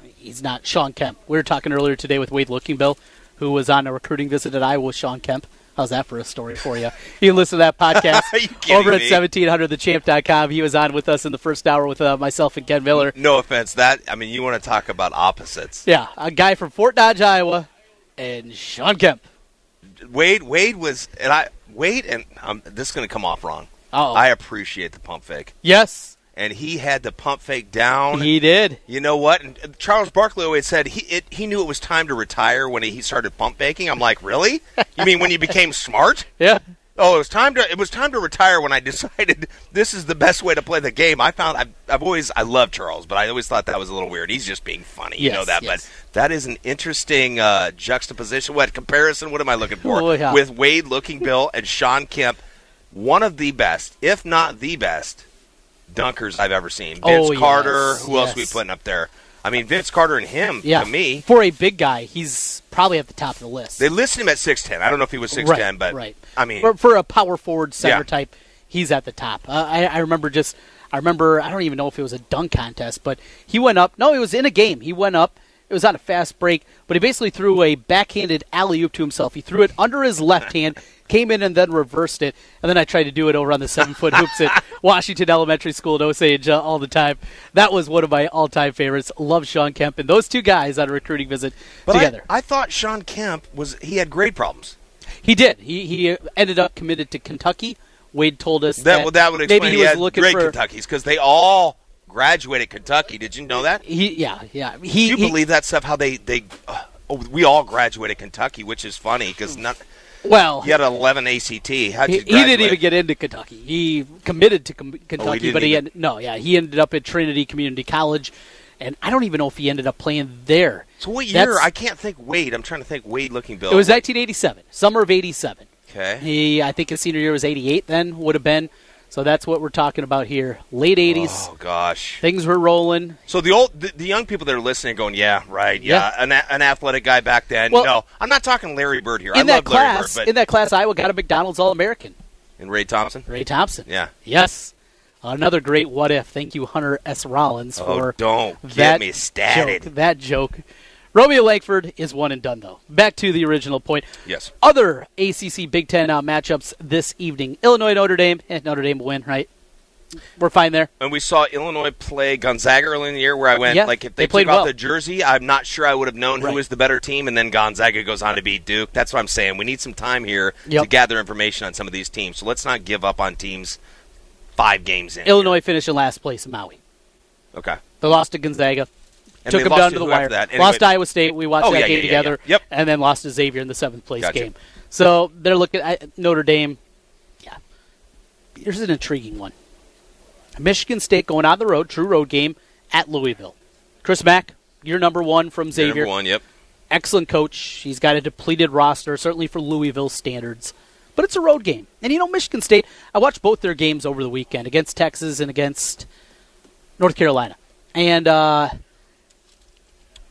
he's not Shawn Kemp. We were talking earlier today with Wade Lookingbill, who was on a recruiting visit at Iowa with Shawn Kemp. How's that for a story for you? You can listen to that podcast Are you kidding over at me? 1700thechamp.com. He was on with us in the first hour with uh, myself and Ken Miller. No offense, that I mean, you want to talk about opposites? Yeah, a guy from Fort Dodge, Iowa, and Shawn Kemp. Wade Wade was and I Wade and um, this is going to come off wrong. Uh-oh. I appreciate the pump fake. Yes, and he had the pump fake down. he did. You know what? And uh, Charles Barkley always said he it, he knew it was time to retire when he started pump faking. I'm like, really? You mean when you became smart? Yeah. Oh, it was time to it was time to retire when I decided this is the best way to play the game. I found I've, I've always I love Charles, but I always thought that was a little weird. He's just being funny, you know that. yes. But that is an interesting uh, juxtaposition. What comparison? What am I looking for? Oh, yeah. With Wade Lookingbill and Shawn Kemp, one of the best, if not the best, dunkers I've ever seen. Vince Oh, yes, Carter. Who else we putting up there? I mean, Vince Carter and him. Yeah, To me, for a big guy, he's probably at the top of the list. they listed him at six ten. I don't know if he was six ten, right, but right. I mean, for, for a power forward center Yeah. type, he's at the top. Uh, I, I remember just, I remember, I don't even know if it was a dunk contest, but he went up. No, it was in a game. He went up. It was on a fast break, but he basically threw a backhanded alley oop to himself. He threw it under his left hand, came in and then reversed it. And then I tried to do it over on the seven foot hoops at Washington Elementary School in Osage uh, all the time. That was one of my all time favorites. Love Shawn Kemp and those two guys on a recruiting visit but together. I, thought Shawn Kemp was he had grade problems. He did. He he ended up committed to Kentucky. Wade told us That that, well, that would explain maybe he, he was had looking great for. Kentucky's because they all graduated Kentucky. Did you know that? He yeah yeah. He, Do you he- believe that stuff? How they they uh, oh, we all graduated Kentucky, which is funny because not. Well, he had 11 ACT. How'd he, he didn't even get into Kentucky. He committed to com- oh, Kentucky, didn't but he even- had, no yeah he ended up at Trinity Community College, and I don't even know if he ended up playing there. So what year? That's- I can't think. Wade. I'm trying to think. Wade Lookingbill. It was 1987, summer of '87. Okay. He I think his senior year was '88. Then would have been. So that's what we're talking about here. Late '80s. Oh gosh. Things were rolling. So the old, the, the young people that are listening, are going, yeah, right, yeah, An, an athletic guy back then. Well- no, I'm not talking Larry Bird here. In I that love Larry class, Bird, but in that class, Iowa got a McDonald's All American. and Ray Thompson. Ray Thompson. Yeah. Yes. Another great what if. Thank you, Hunter S. Rollins, Oh, for don't get that me started. Joke, that joke. Romeo Langford is one and done, though. Back to the original point. Yes. Other ACC Big Ten uh, matchups this evening. Illinois Notre Dame. Eh, Notre Dame will win, right? We're fine there. And we saw Illinois play Gonzaga early in the year, where I went Yeah, like if they they, played took out well. the jersey, I'm not sure I would have known Right. who was the better team. And then Gonzaga goes on to beat Duke. That's what I'm saying. We need some time here Yep. to gather information on some of these teams. So let's not give up on teams five games in. Illinois finished in last place in Maui. Okay. They lost to Gonzaga. And took them down to the wire. that? Lost Iowa State. We watched Oh, that yeah, game yeah, yeah, together. Yep. And then lost to Xavier in the seventh place Gotcha. game. So they're looking at Notre Dame. Yeah. Here's an intriguing one. Michigan State going on the road, true road game at Louisville. Chris Mack, you're number one from Xavier. Number one, yep. excellent coach. He's got a depleted roster, certainly for Louisville standards. But it's a road game. And you know, Michigan State, I watched both their games over the weekend against Texas and against North Carolina. And uh,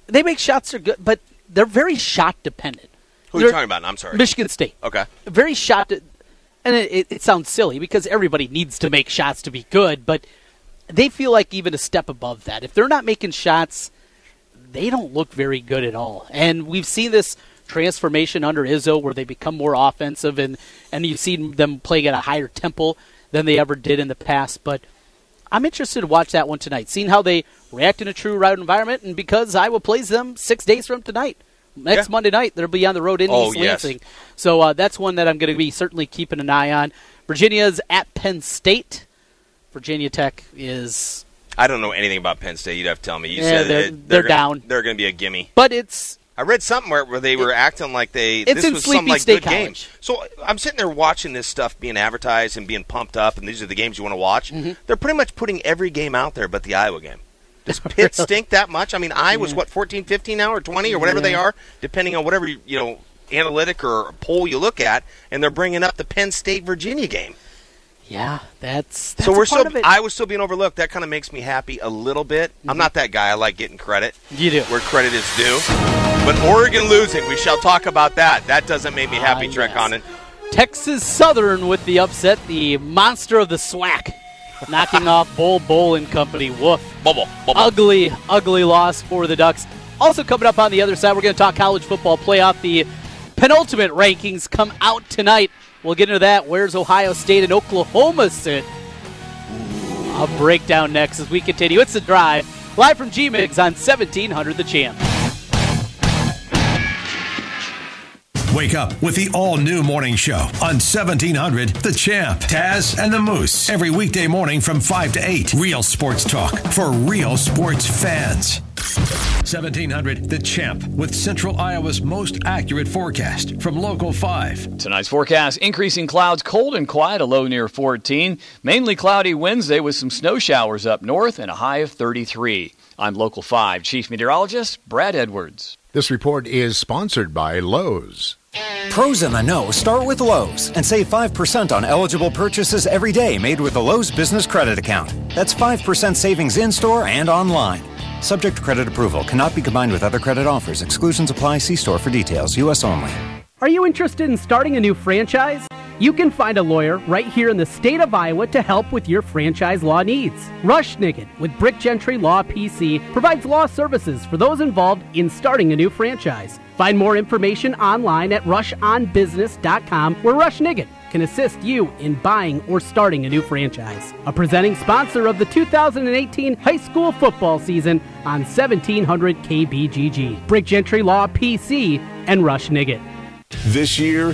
they make shots are good, but they're very shot dependent. Who are you talking about? I'm sorry. Michigan State. Okay. Very shot. De- and it, it, it sounds silly because everybody needs to make shots to be good, but they feel like even a step above that. If they're not making shots, they don't look very good at all. And we've seen this transformation under Izzo where they become more offensive and, and you've seen them playing at a higher tempo than they ever did in the past. But I'm interested to watch that one tonight, seeing how they react in a true route environment, and because Iowa plays them six days from tonight. Next Yeah. Monday night, they'll be on the road in Oh, East yes. Lansing. So uh, that's one that I'm going to be certainly keeping an eye on. Virginia's at Penn State. Virginia Tech is, I don't know anything about Penn State. You'd have to tell me. You Yeah, said they're- it- they're gonna- down. They're going to be a gimme. but it's I read something where, where they were acting like they It's this in was some like State good game. So I'm sitting there watching this stuff being advertised and being pumped up, and these are the games you want to watch. Mm-hmm. They're pretty much putting every game out there, but the Iowa game. Does Pitt stink that much? I mean, Iowa's what 14, 15 now, or 20, or whatever they are, depending on whatever you know analytic or poll you look at, and they're bringing up the Penn State Virginia game. Yeah, that's, that's so we're still it. Iowa's still being overlooked. That kind of makes me happy a little bit. I'm not that guy. I like getting credit. You do. where credit is due. But Oregon losing, we shall talk about that. That doesn't make me happy, Ah, Trek yes. Texas Southern with the upset, the monster of the SWAC, knocking off Bol Bol and Company. Woof. Bubble, bubble. Ugly, ugly loss for the Ducks. Also coming up on the other side, we're going to talk college football playoff. The penultimate rankings come out tonight. We'll get into that. Where's Ohio State and Oklahoma sit? A breakdown next as we continue. It's the drive live from G Migs on 1700 The Champ. Wake up with the all new morning show on 1700 The Champ, Taz, and the Moose. Every weekday morning from 5 to 8. Real sports talk for real sports fans. 1700 The Champ with Central Iowa's most accurate forecast from Local 5. Tonight's forecast increasing clouds, cold and quiet, a low near 14. Mainly cloudy Wednesday with some snow showers up north and a high of 33. I'm Local 5 Chief Meteorologist Brad Edwards. This report is sponsored by Lowe's. Pros in the know start with Lowe's and save 5% on eligible purchases every day made with the Lowe's Business Credit Account. That's 5% savings in store and online. Subject to credit approval, cannot be combined with other credit offers. Exclusions apply. See store for details. U.S. only. Are you interested in starting a new franchise? You can find a lawyer right here in the state of Iowa to help with your franchise law needs. Rush Nigut with Brick Gentry Law PC provides law services for those involved in starting a new franchise. Find more information online at rushonbusiness.com where Rush Nigut can assist you in buying or starting a new franchise. A presenting sponsor of the 2018 high school football season on 1700 KBGG. Brick Gentry Law PC and Rush Nigut. This year,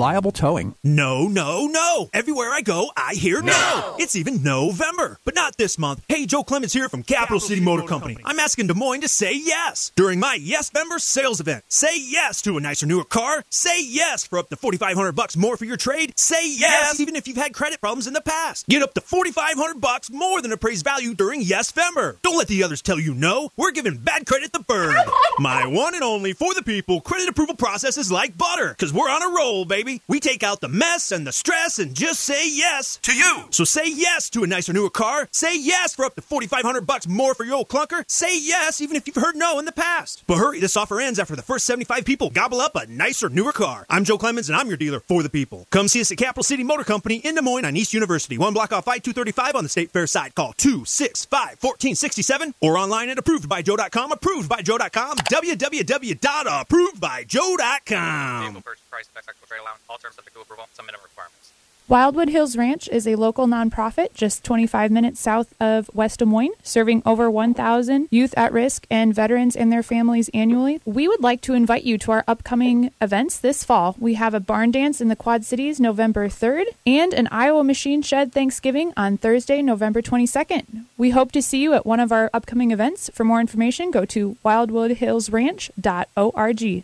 towing. No, no, no. Everywhere I go, I hear no. It's even November, but not this month. Hey, Joe Clements here from Capital City Motor Company. I'm asking Des Moines to say yes during my Yes Member sales event. Say yes to a nicer, newer car. Say yes for up to 4500 bucks more for your trade. Say yes even if you've had credit problems in the past. Get up to 4500 bucks more than appraised value during Yes Member. Don't let the others tell you no. We're giving bad credit the bird. my one and only for the people credit approval process is like butter because we're on a roll, baby. Chevy, we take out the mess and the stress and just say yes to you. So say yes to a nicer, newer car. Say yes for up to 4500 bucks more for your old clunker. Say yes even if you've heard no in the past. But hurry, this offer ends after the first 75 people gobble up a nicer, newer car. I'm Joe Clemens and I'm your dealer for the people. Come see us at Capital City Motor Company in Des Moines on East University, one block off I-235 on the State Fair side. Call 265-1467 or online at approvedbyjoe.com, approvedbyjoe.com, www.approvedbyjoe.com. Vehicle purchase price, tax, trade allowance, all terms approval, some minimum requirements. Wildwood Hills Ranch is a local nonprofit just 25 minutes south of West Des Moines, serving over 1,000 youth at risk and veterans and their families annually. We would like to invite you to our upcoming events this fall. We have a barn dance in the Quad Cities November 3rd and an Iowa Machine Shed Thanksgiving on Thursday, November 22nd. We hope to see you at one of our upcoming events. For more information, go to wildwoodhillsranch.org.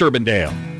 Urbandale.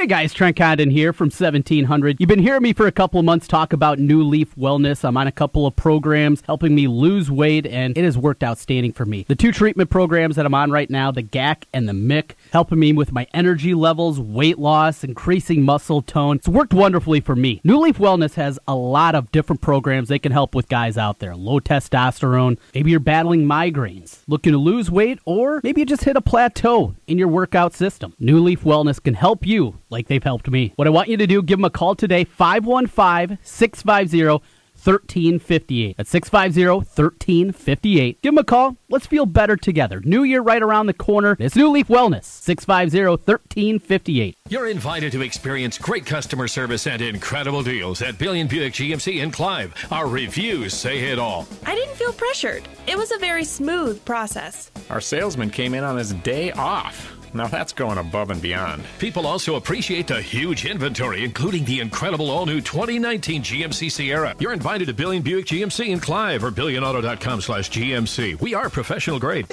Hey guys, Trent Condon here from 1700. You've been hearing me for a couple of months talk about New Leaf Wellness. I'm on a couple of programs helping me lose weight, and it has worked outstanding for me. The two treatment programs that I'm on right now, the GAC and the MIC, helping me with my energy levels, weight loss, increasing muscle tone. It's worked wonderfully for me. New Leaf Wellness has a lot of different programs they can help with guys out there. Low testosterone, maybe you're battling migraines, looking to lose weight, or maybe you just hit a plateau in your workout system. New Leaf Wellness can help you like they've helped me. What I want you to do, give them a call today, 515 650 1358. That's 650 1358. Give them a call. Let's feel better together. New year right around the corner. It's New Leaf Wellness, 650 1358. You're invited to experience great customer service and incredible deals at Billion Buick GMC in Clive. Our reviews say it all. I didn't feel pressured. It was a very smooth process. Our salesman came in on his day off. Now that's going above and beyond. People also appreciate the huge inventory, including the incredible all new 2019 GMC Sierra. You're invited to Billion Buick GMC in Clive or billionauto.com slash GMC. We are professional grade.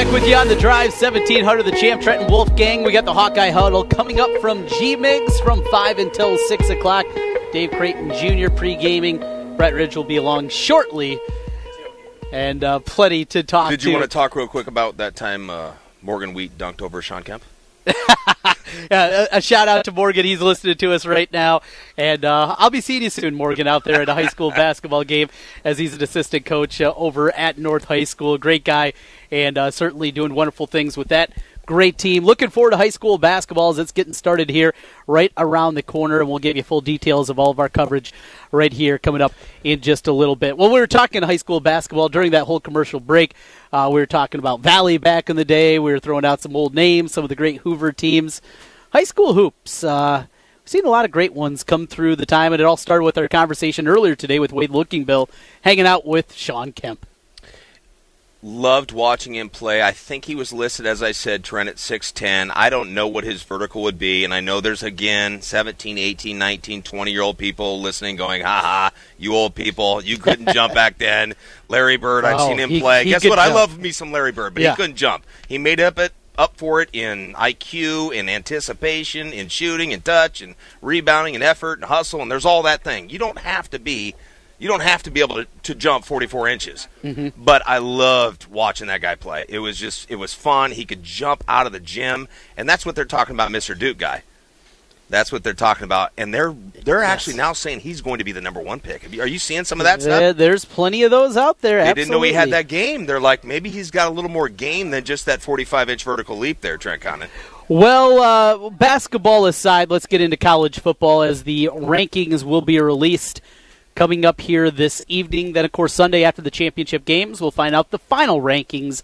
Back with you on the drive, 1700 the champ, Trenton Wolfgang. We got the Hawkeye Huddle coming up from G Migs from 5 until 6 o'clock. Dave Creighton Jr. pre gaming. Brett Ridge will be along shortly. And uh, plenty to talk Did to. you want to talk real quick about that time uh, Morgan Wheat dunked over Shawn Kemp? yeah, a, a shout out to Morgan. He's listening to us right now. And uh, I'll be seeing you soon, Morgan, out there at a high school basketball game as he's an assistant coach uh, over at North High School. Great guy and uh, certainly doing wonderful things with that great team. Looking forward to high school basketball as it's getting started here right around the corner, and we'll give you full details of all of our coverage right here coming up in just a little bit. Well, we were talking high school basketball during that whole commercial break. Uh, we were talking about Valley back in the day. We were throwing out some old names, some of the great Hoover teams. High school hoops. Uh, seen a lot of great ones come through the time, and it all started with our conversation earlier today with Wade Lookingbill hanging out with Shawn Kemp. Loved watching him play. I think he was listed, as I said, Trent at 6'10. I don't know what his vertical would be, and I know there's, again, 17, 18, 19, 20 year old people listening going, ha ha, you old people, you couldn't jump back then. Larry Bird, I've Oh, seen him he- play. he Guess what? I love me some Larry Bird, but Yeah. he couldn't jump. He made up it. Up for it in IQ, in anticipation, in shooting, in touch, and rebounding, and effort, and hustle, and there's all that thing. You don't have to be you don't have to be able to, to jump 44 inches. Mhm. But I loved watching that guy play. It was just, it was fun. He could jump out of the gym, and that's what they're talking about, Mr. Duke guy. That's what they're talking about, and they're they're actually now saying he's going to be the number one pick. Are you seeing some of that There- stuff? There's plenty of those out there. They didn't know he had that game. They're like, maybe he's got a little more game than just that 45 inch vertical leap there, Trent Condon. Well, uh, basketball aside, let's get into college football as the rankings will be released coming up here this evening. Then, of course, Sunday after the championship games, we'll find out the final rankings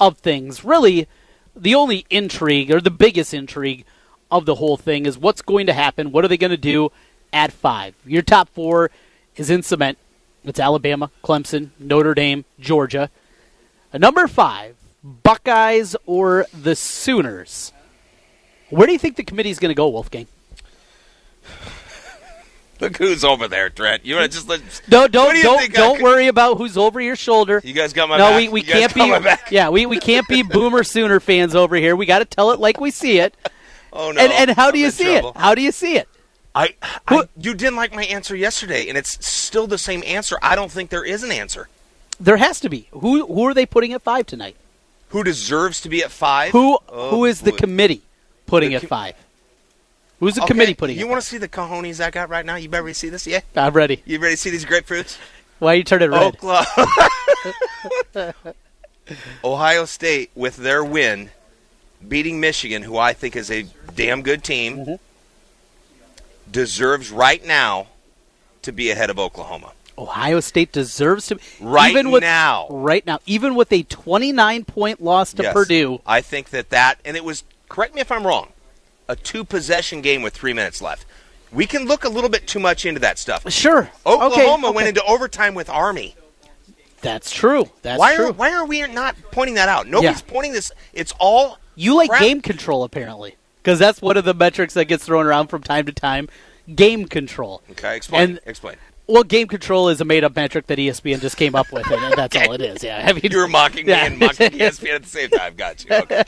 of things. Really, the only intrigue, or the biggest intrigue of the whole thing, is what's going to happen. What are they going to do at five? Your top four is in cement. It's Alabama, Clemson, Notre Dame, Georgia. Number five, Buckeyes or the Sooners. Where do you think the committee is going to go, Wolfgang? Look who's over there, Trent. You want to just let? No, don't do you don't I don't could- worry about who's over your shoulder. You guys got my no, back. we, we You can't got be. my back. Yeah, we, we can't be Boomer Sooner fans over here. We got to tell it like we see it. Oh no! and and how do I'm you see trouble. it? How do you see it? I, I you didn't like my answer yesterday, and it's still the same answer. I don't think there is an answer. There has to be. Who who are they putting at five tonight? Who deserves to be at five? Who Oh, who is the committee putting The at five? Who's the Okay, committee putting You want to see the cojones I got right now? You better see this, yeah? I'm ready. You ready to see these grapefruits? Why you turn it red? Oklahoma. Ohio State, with their win, beating Michigan, who I think is a damn good team, Mm-hmm. deserves right now to be ahead of Oklahoma. Ohio State deserves to Right even with, now. Right now, even with a 29 point loss to Yes. Purdue. I think that that, and it was, correct me if I'm wrong, a two possession game with three minutes left. We can look a little bit too much into that stuff. Sure. Oklahoma Okay, went into overtime with Army. That's true. That's why true. Are, why are we not pointing that out? Nobody's pointing this. It's all. You like crap. game control, apparently, because that's one of the metrics that gets thrown around from time to time. Game control. Okay, explain. And- explain. Well, game control is a made-up metric that ESPN just came up with, and that's all it is. Yeah, I mean, You were mocking yeah. me and mocking ESPN at the same time. Got you. Okay.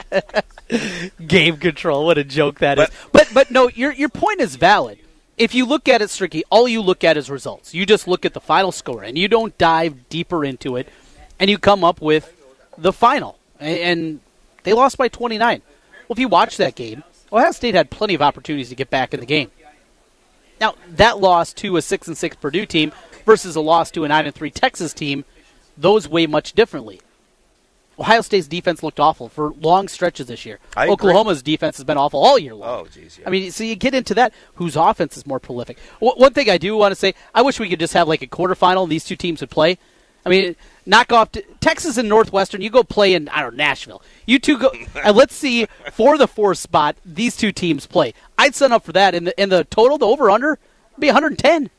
game control. What a joke that is. But but no, your your point is valid. If you look at it strictly, all you look at is results. You just look at the final score, and you don't dive deeper into it, and you come up with the final. And, and they lost by 29. Well, if you watch that game, Ohio State had plenty of opportunities to get back in the game. Now that loss to a six and six Purdue team versus a loss to a nine and three Texas team, those weigh much differently. Ohio State's defense looked awful for long stretches this year. I agree. Oklahoma's defense has been awful all year long. Oh, jeez. I mean, so you get into that. Whose offense is more prolific? W- one thing I do want to say, I wish we could just have like a quarterfinal and these two teams would play. I mean, knock off t- Texas and Northwestern. You go play in I don't know Nashville. You two go and let's see for the fourth spot these two teams play. I'd sign up for that. And the and the total, the over under, be 110.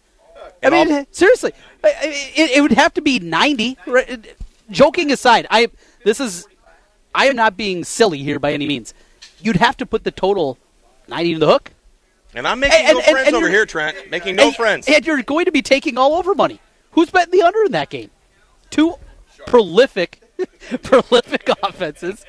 I mean, seriously, I- I- it, it would have to be 90. Right? Joking aside, I this is I am not being silly here by any means. You'd have to put the total 90 to the hook. And I'm making And- no and- friends and over here, Trent. Making no friends. And you're going to be taking all over money. Who's betting the under in that game? Two prolific, prolific offenses.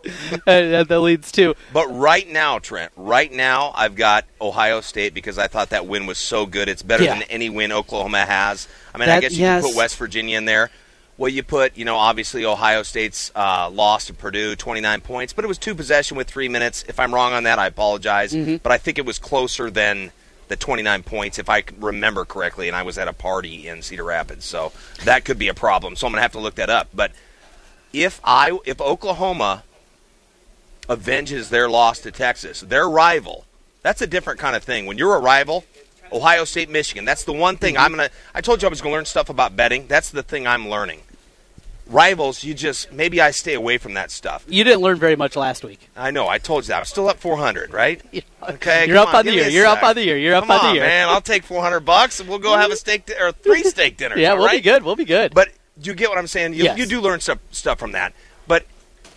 and that that leads to But right now, Trent, right now, I've got Ohio State because I thought that win was so good. It's better Yeah. than any win Oklahoma has. I mean, I guess you yes. can put West Virginia in there. Well, you put, you know, obviously Ohio State's uh, loss to Purdue, 29 points, but it was two possession with three minutes. If I'm wrong on that, I apologize. Mm-hmm. But I think it was closer than the 29 points, if I remember correctly, and I was at a party in Cedar Rapids, so that could be a problem. So I'm going to have to look that up. But if I, if Oklahoma avenges their loss to Texas, their rival. That's a different kind of thing. When you're a rival, Ohio State, Michigan, that's the one thing mm-hmm. I'm going to I told you I was going to learn stuff about betting. That's the thing I'm learning. Rivals, you just maybe I stay away from that stuff. you didn't learn very much last week. I know. I told you that. I'm still up 400, right? Okay. You're up on the year. You're up on the year. You're up Come on the on, year. man. I'll take 400 bucks and we'll go have a steak di- or three steak dinners. Yeah, we'll be good. We'll be good. But you get what I'm saying? You, Yes. you do learn stuff stuff from that. But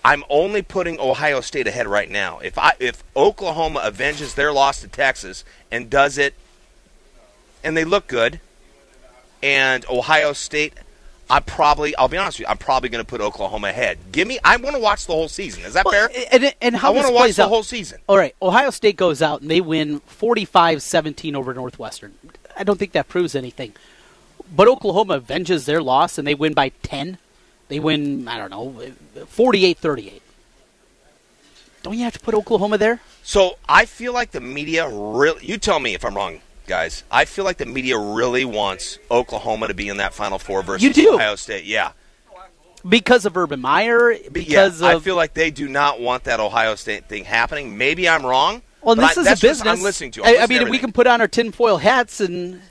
I'm only putting Ohio State ahead right now. If I if Oklahoma avenges their loss to Texas and does it and they look good and Ohio State I probably I'll be honest with you, I'm probably going to put Oklahoma ahead. Give me I want to watch the whole season. Is that Well, fair? And, and how I want to watch the out- whole season. All right, Ohio State goes out and they win 45-17 over Northwestern. I don't think that proves anything. But Oklahoma avenges their loss and they win by 10. They win, I don't know, 48-38. Don't you have to put Oklahoma there? So I feel like the media really. You tell me if I'm wrong, guys. I feel like the media really wants Oklahoma to be in that Final Four versus You do. Ohio State. Yeah, Because of Urban Meyer, because yeah. I feel like they do not want that Ohio State thing happening. Maybe I'm wrong. well, this I- is a business. I'm listening to. I'm I, I listening to mean, we can put on our tinfoil hats, and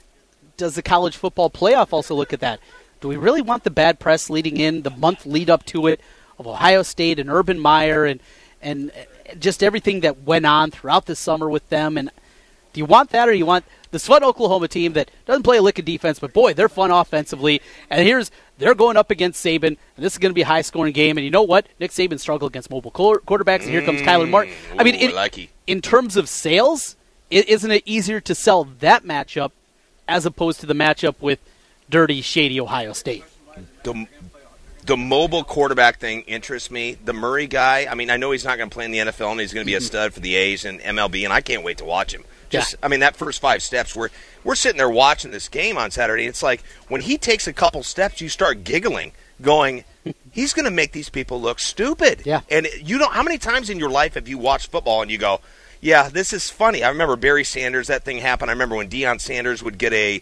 does the college football playoff also look at that? Do we really want the bad press leading in the month lead up to it of Ohio State and Urban Meyer and and just everything that went on throughout the summer with them? And do you want that, or do you want this fun Oklahoma team that doesn't play a lick of defense, but boy, they're fun offensively? And here's they're going up against Saban, and this is going to be a high scoring game. And you know what? Nick Saban struggled against mobile quarterbacks, and here comes Kyler Martin. Mm, I mean, in, in terms of sales, i- isn't it easier to sell that matchup as opposed to the matchup with dirty, shady Ohio State? the the mobile quarterback thing interests me. The Murray guy, I mean, I know he's not going to play in the NFL and he's going to be a mm-hmm. stud for the A's and MLB, and I can't wait to watch him. Just, I mean, that first five steps, we're we're sitting there watching this game on Saturday. It's like when he takes a couple steps, you start giggling, going, "He's going to make these people look stupid." Yeah. And you know how many times in your life have you watched football and you go, "Yeah, this is funny." I remember Barry Sanders. That thing happened. I remember when Deion Sanders would get a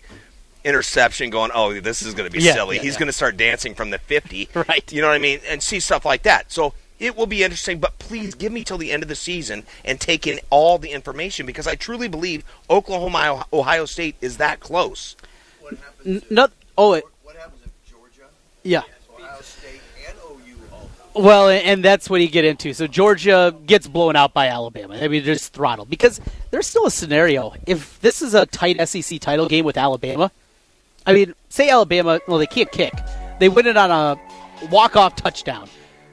interception going, oh, this is going to be Yeah, silly. yeah, He's yeah. going to start dancing from the 50. Right. You know what I mean? And see stuff like that. So it will be interesting, but please give me till the end of the season and take in all the information because I truly believe Oklahoma, Ohio State is that close. N- not, oh, it, what happens if Georgia? yeah. Well, and OU all well, and that's what you get into. So Georgia gets blown out by Alabama. I mean, just throttled because there's still a scenario. If this is a tight SEC title game with Alabama, I mean, say Alabama, well, they can't kick. They win it on a walk-off touchdown.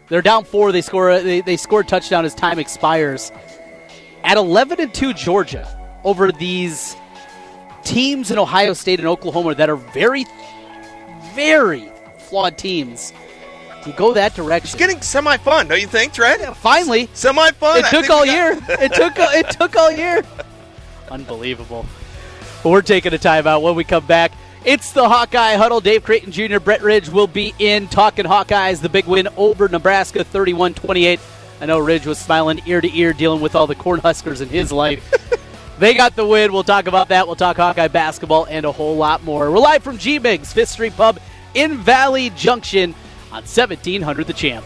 They're down four. They score. They, they score a touchdown as time expires. At 11 and two, Georgia over these teams in Ohio State and Oklahoma that are very, very flawed teams. You go that direction. It's getting semi fun, don't you think, Trent? finally, semi fun. It took all year. It took it took all year. Unbelievable. But we're taking a timeout. When we come back, it's the Hawkeye Huddle. Dave Creighton Jr., Brett Ridge will be in talking Hawkeyes. The big win over Nebraska, 31-28. I know Ridge was smiling ear to ear, dealing with all the Cornhuskers in his life. They got the win. We'll talk about that. We'll talk Hawkeye basketball and a whole lot more. We're live from G Migs, Fifth Street Pub in Valley Junction on 1700 The Champ.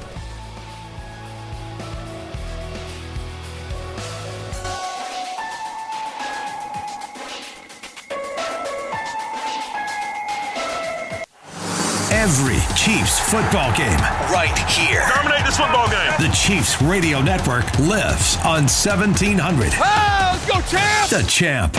Chiefs football game right here. Dominate this football game. The Chiefs Radio Network lives on 1700. Ah, let's go, champ! The Champ.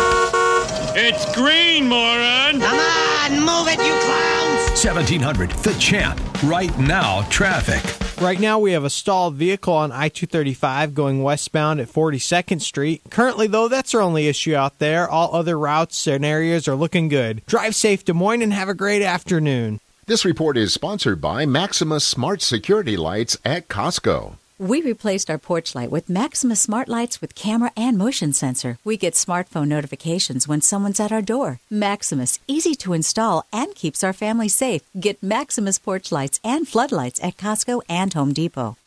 It's green, moron. Come on, move it, you clowns! 1700. The Champ. Right now, traffic. Right now, we have a stalled vehicle on I 235 going westbound at 42nd Street. Currently, though, that's our only issue out there. All other routes and areas are looking good. Drive safe, Des Moines, and have a great afternoon. This report is sponsored by Maximus Smart Security Lights at Costco. We replaced our porch light with Maximus smart lights with camera and motion sensor. We get smartphone notifications when someone's at our door. Maximus, easy to install and keeps our family safe. Get Maximus porch lights and floodlights at Costco and Home Depot.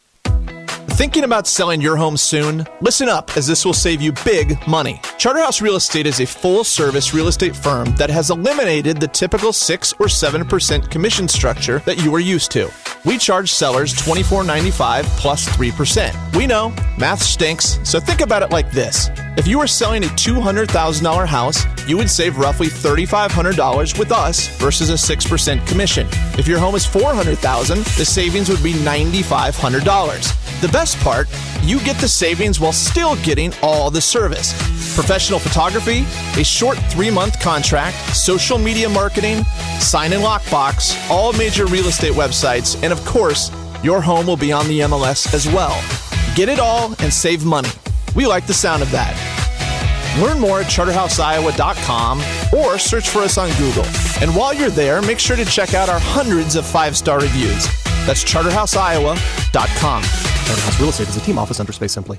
Thinking about selling your home soon? Listen up, as this will save you big money. Charterhouse Real Estate is a full service real estate firm that has eliminated the typical 6 or 7% commission structure that you are used to. We charge sellers $24.95 plus 3%. We know, math stinks, so think about it like this. If you were selling a $200,000 house, you would save roughly $3,500 with us versus a 6% commission. If your home is 400,000, the savings would be $9,500. The best part, you get the savings while still getting all the service. Professional photography, a short three month contract, social media marketing, sign and lockbox, all major real estate websites, and of course, your home will be on the MLS as well. Get it all and save money. We like the sound of that. Learn more at charterhouseiowa.com or search for us on Google. And while you're there, make sure to check out our hundreds of five star reviews. That's charterhouseiowa.com. Charterhouse Real Estate is a team office under Space Simply.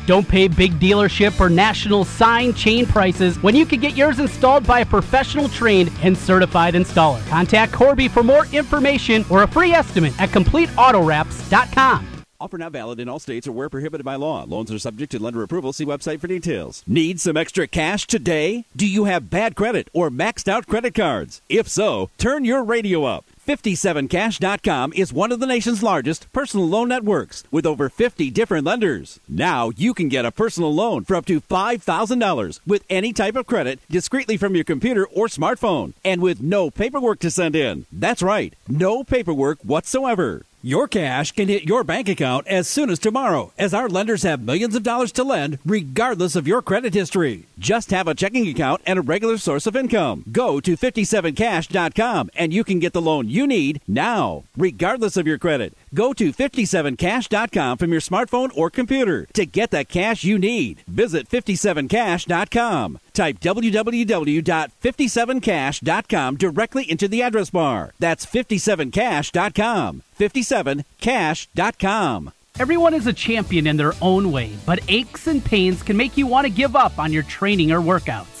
Don't pay big dealership or national sign chain prices when you can get yours installed by a professional trained and certified installer. Contact Corby for more information or a free estimate at CompleteAutoWraps.com. Offer not valid in all states or where prohibited by law. Loans are subject to lender approval. See website for details. Need some extra cash today? Do you have bad credit or maxed out credit cards? If so, turn your radio up. 57cash.com is one of the nation's largest personal loan networks with over 50 different lenders. Now you can get a personal loan for up to $5,000 with any type of credit discreetly from your computer or smartphone and with no paperwork to send in. That's right, no paperwork whatsoever. Your cash can hit your bank account as soon as tomorrow, as our lenders have millions of dollars to lend regardless of your credit history. Just have a checking account and a regular source of income. Go to 57cash.com and you can get the loan you need now, regardless of your credit. Go to 57cash.com from your smartphone or computer to get that cash you need. Visit 57cash.com. Type www.57cash.com directly into the address bar. That's 57cash.com. 57cash.com. Everyone is a champion in their own way, but aches and pains can make you want to give up on your training or workouts.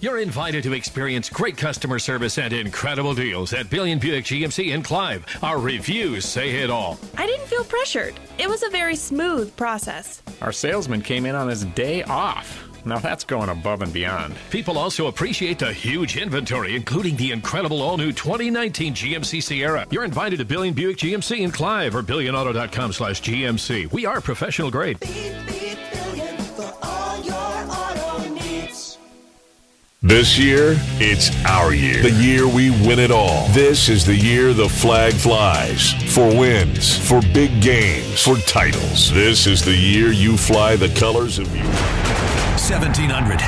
You're invited to experience great customer service and incredible deals at Billion Buick GMC in Clive. Our reviews say it all. I didn't feel pressured. It was a very smooth process. Our salesman came in on his day off. Now that's going above and beyond. People also appreciate the huge inventory, including the incredible all new 2019 GMC Sierra. You're invited to Billion Buick GMC in Clive or billionauto.com slash GMC. We are professional grade. This year, it's our year. The year we win it all. This is the year the flag flies. For wins, for big games, for titles. This is the year you fly the colors of you. 1700